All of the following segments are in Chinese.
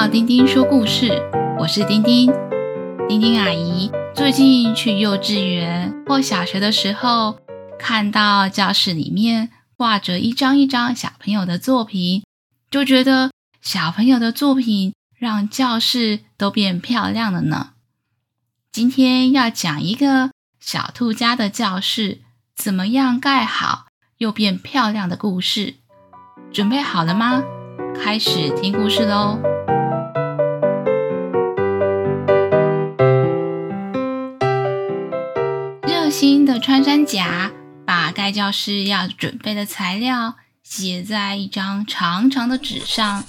到丁丁说故事，我是丁丁。丁丁阿姨最近去幼稚园或小学的时候，看到教室里面挂着一张一张小朋友的作品，就觉得小朋友的作品让教室都变漂亮了呢。今天要讲一个小兔家的教室怎么样盖好又变漂亮的故事，准备好了吗？开始听故事喽！新的穿山甲把盖教室要准备的材料写在一张长长的纸上。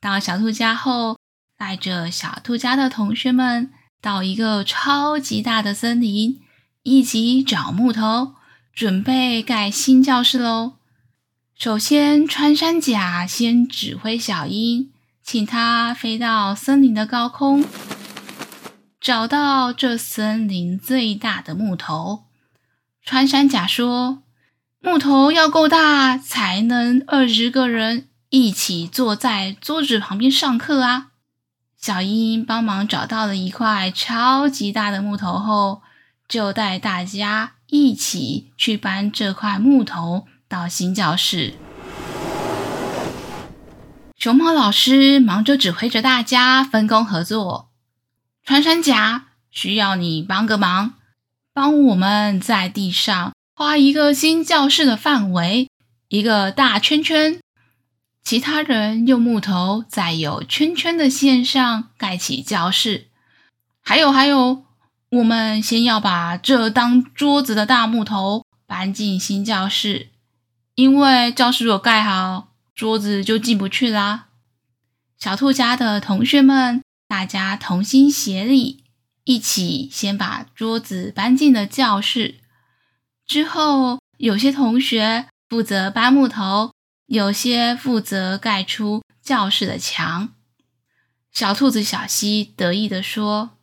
到小兔家后，带着小兔家的同学们到一个超级大的森林，一起找木头，准备盖新教室喽。首先，穿山甲先指挥小鹰，请它飞到森林的高空，找到这森林最大的木头。穿山甲说：“木头要够大，才能二十个人一起坐在桌子旁边上课啊！”小英帮忙找到了一块超级大的木头后，就带大家一起去搬这块木头。到新教室，熊猫老师忙着指挥着大家分工合作。穿山甲需要你帮个忙，帮我们在地上画一个新教室的范围，一个大圈圈。其他人用木头在有圈圈的线上盖起教室。还有还有，我们先要把这当桌子的大木头搬进新教室。因为教室如果盖好，桌子就进不去啦。小兔家的同学们，大家同心协力，一起先把桌子搬进了教室。之后，有些同学负责搬木头，有些负责盖出教室的墙。小兔子小溪得意地说：“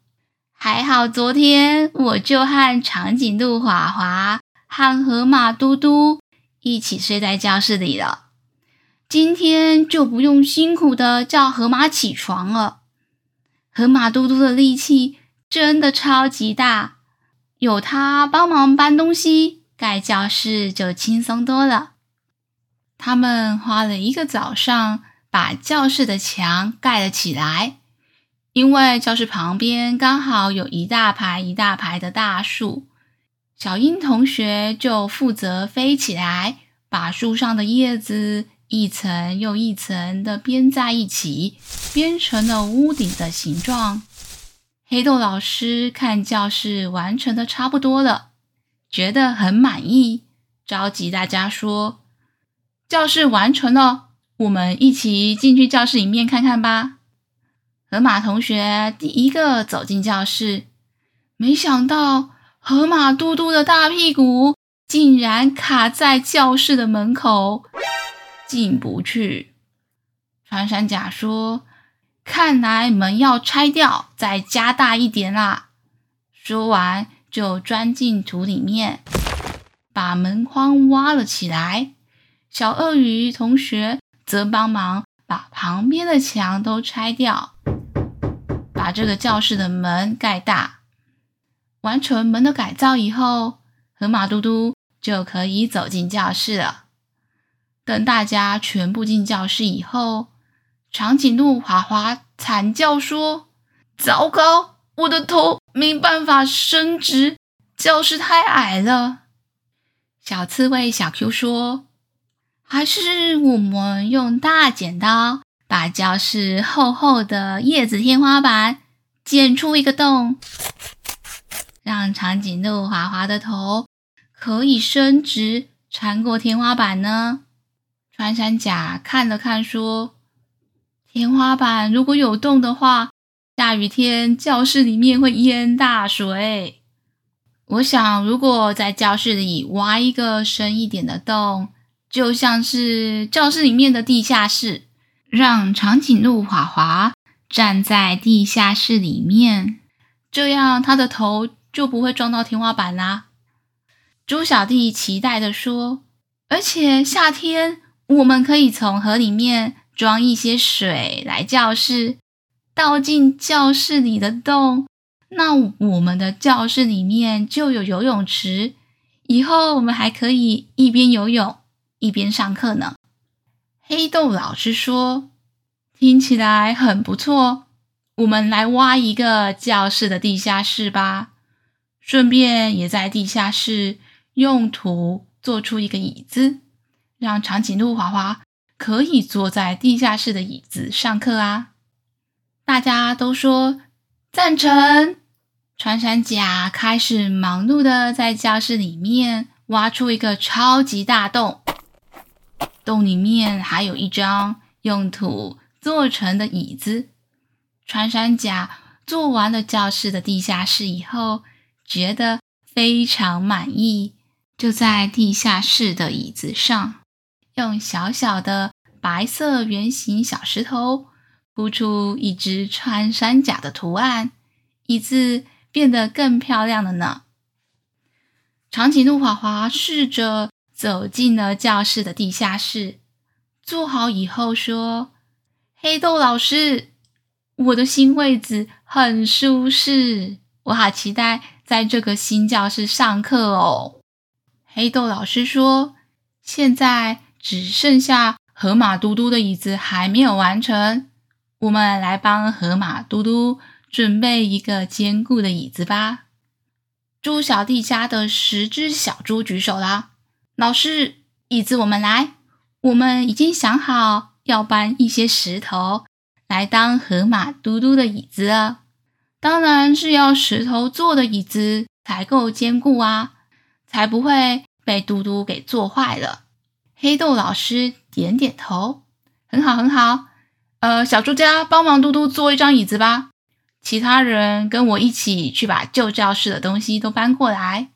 还好昨天我就和长颈鹿华华和河马嘟嘟。”一起睡在教室里了，今天就不用辛苦的叫河马起床了。河马嘟嘟的力气真的超级大，有他帮忙搬东西，盖教室就轻松多了。他们花了一个早上把教室的墙盖了起来，因为教室旁边刚好有一大排一大排的大树。小英同学就负责飞起来，把树上的叶子一层又一层的编在一起，编成了屋顶的形状。黑豆老师看教室完成的差不多了，觉得很满意，召集大家说：“教室完成了，我们一起进去教室里面看看吧。”河马同学第一个走进教室，没想到。河马嘟嘟的大屁股竟然卡在教室的门口，进不去。穿山甲说：“看来门要拆掉，再加大一点啦。”说完就钻进土里面，把门框挖了起来。小鳄鱼同学则帮忙把旁边的墙都拆掉，把这个教室的门盖大。完成门的改造以后，河马嘟嘟就可以走进教室了。等大家全部进教室以后，长颈鹿华华惨叫说：“糟糕，我的头没办法伸直，教室太矮了。”小刺猬小 Q 说：“还是我们用大剪刀把教室厚厚的叶子天花板剪出一个洞。”让长颈鹿华华的头可以伸直，穿过天花板呢。穿山甲看了看，说：“天花板如果有洞的话，下雨天教室里面会淹大水。我想，如果在教室里挖一个深一点的洞，就像是教室里面的地下室，让长颈鹿华华站在地下室里面，这样他的头。”就不会撞到天花板啦。猪小弟期待地说：“而且夏天我们可以从河里面装一些水来教室，倒进教室里的洞，那我们的教室里面就有游泳池。以后我们还可以一边游泳一边上课呢。黑豆老师说：“听起来很不错，我们来挖一个教室的地下室吧，顺便也在地下室用土做出一个椅子，让长颈鹿华华可以坐在地下室的椅子上课啊！”大家都说赞成。穿山甲开始忙碌的在教室里面挖出一个超级大洞，洞里面还有一张用土做成的椅子。穿山甲做完了教室的地下室以后，觉得非常满意，就在地下室的椅子上，用小小的白色圆形小石头铺出一只穿山甲的图案，椅子。变得更漂亮了呢。长颈鹿华华试着走进了教室的地下室，坐好以后说：“黑豆老师，我的新位子很舒适，我好期待在这个新教室上课哦。”黑豆老师说：“现在只剩下河马嘟嘟的椅子还没有完成，我们来帮河马嘟嘟。”准备一个坚固的椅子吧。猪小弟家的十只小猪举手啦。老师，椅子我们来。我们已经想好要搬一些石头来当河马嘟嘟的椅子了。当然是要石头做的椅子才够坚固啊，才不会被嘟嘟给坐坏了。黑豆老师点点头，很好，很好。呃，小猪家帮忙嘟嘟做一张椅子吧。其他人跟我一起去把旧教室的东西都搬过来。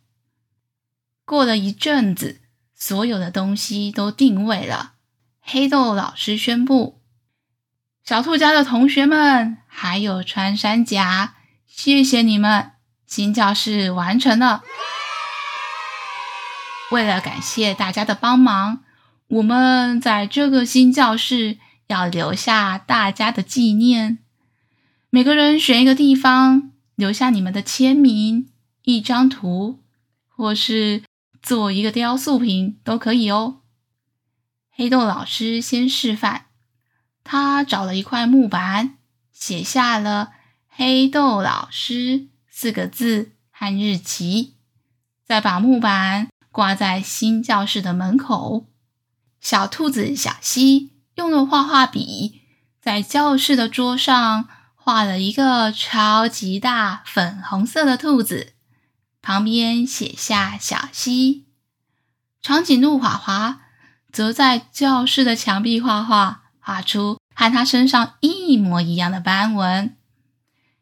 过了一阵子，所有的东西都定位了。黑豆老师宣布：“小兔家的同学们，还有穿山甲，谢谢你们，新教室完成了。”为了感谢大家的帮忙，我们在这个新教室要留下大家的纪念。每个人选一个地方，留下你们的签名、一张图，或是做一个雕塑品都可以哦。黑豆老师先示范，他找了一块木板，写下了“黑豆老师”四个字和日期，再把木板挂在新教室的门口。小兔子小溪用了画画笔，在教室的桌上。画了一个超级大粉红色的兔子，旁边写下“小溪”。长颈鹿华华则在教室的墙壁画画，画出和他身上一模一样的斑纹。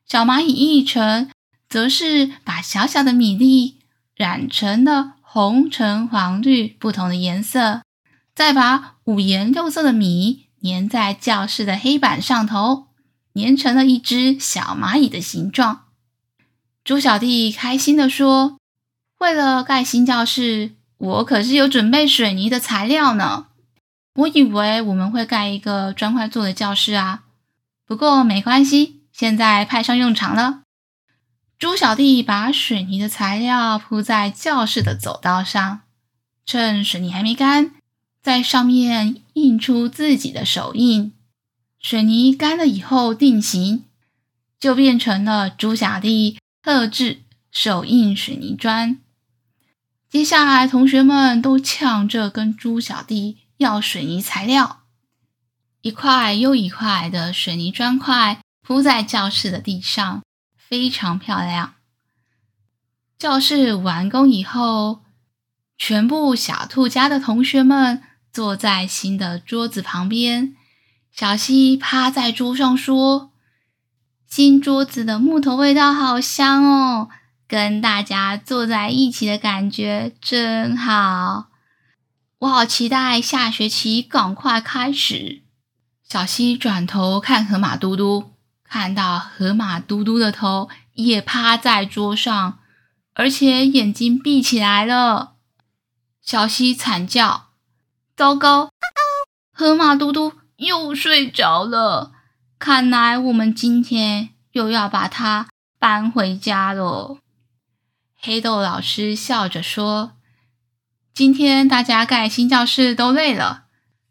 小蚂蚁一成则是把小小的米粒染成了红、橙、黄、绿不同的颜色，再把五颜六色的米粘在教室的黑板上头。粘成了一只小蚂蚁的形状。猪小弟开心地说：“为了盖新教室，我可是有准备水泥的材料呢。我以为我们会盖一个砖块做的教室啊，不过没关系，现在派上用场了。”猪小弟把水泥的材料铺在教室的走道上，趁水泥还没干，在上面印出自己的手印。水泥干了以后定型，就变成了猪小弟特制手印水泥砖。接下来，同学们都抢着跟猪小弟要水泥材料，一块又一块的水泥砖块铺在教室的地上，非常漂亮。教室完工以后，全部小兔家的同学们坐在新的桌子旁边。小溪趴在桌上说：“新桌子的木头味道好香哦，跟大家坐在一起的感觉真好。我好期待下学期赶快开始。”小溪转头看河马嘟嘟，看到河马嘟嘟的头也趴在桌上，而且眼睛闭起来了。小溪惨叫：“糟糕，河马嘟嘟！”又睡着了。看来我们今天又要把它搬回家了。黑豆老师笑着说：“今天大家盖新教室都累了，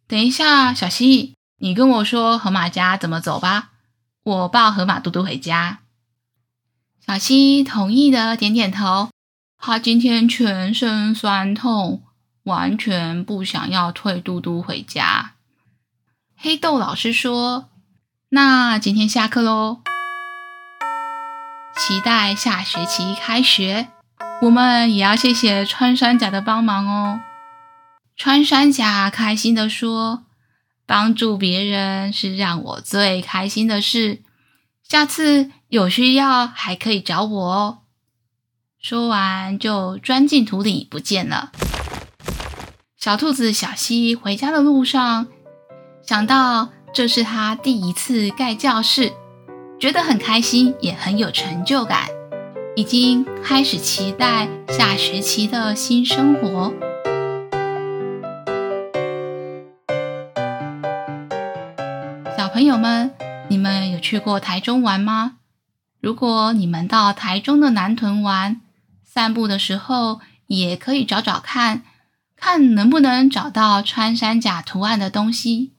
等一下，小溪，你跟我说河马家怎么走吧，我抱河马嘟嘟回家。”小溪同意的点点头。他今天全身酸痛，完全不想要退嘟嘟回家。黑豆老师说：“那今天下课喽，期待下学期开学。”我们也要谢谢穿山甲的帮忙哦。穿山甲开心地说：“帮助别人是让我最开心的事。下次有需要还可以找我哦。”说完就钻进土里不见了。小兔子小希回家的路上，想到这是他第一次盖教室，觉得很开心，也很有成就感。已经开始期待下学期的新生活。小朋友们，你们有去过台中玩吗？如果你们到台中的南屯玩，散步的时候也可以找找看，看能不能找到穿山甲图案的东西。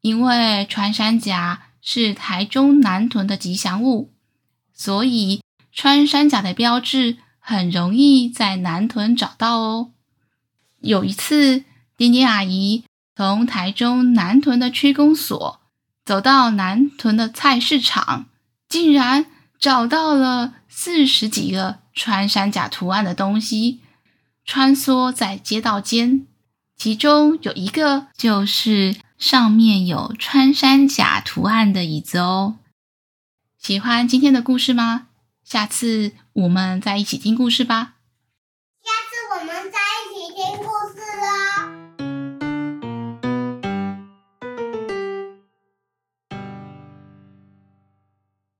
因为穿山甲是台中南屯的吉祥物，所以。穿山甲的标志很容易在南屯找到哦。有一次，丁丁阿姨从台中南屯的区公所走到南屯的菜市场，竟然找到了四十几个穿山甲图案的东西，穿梭在街道间。其中有一个就是上面有穿山甲图案的椅子哦。喜欢今天的故事吗？下次我们再一起听故事吧。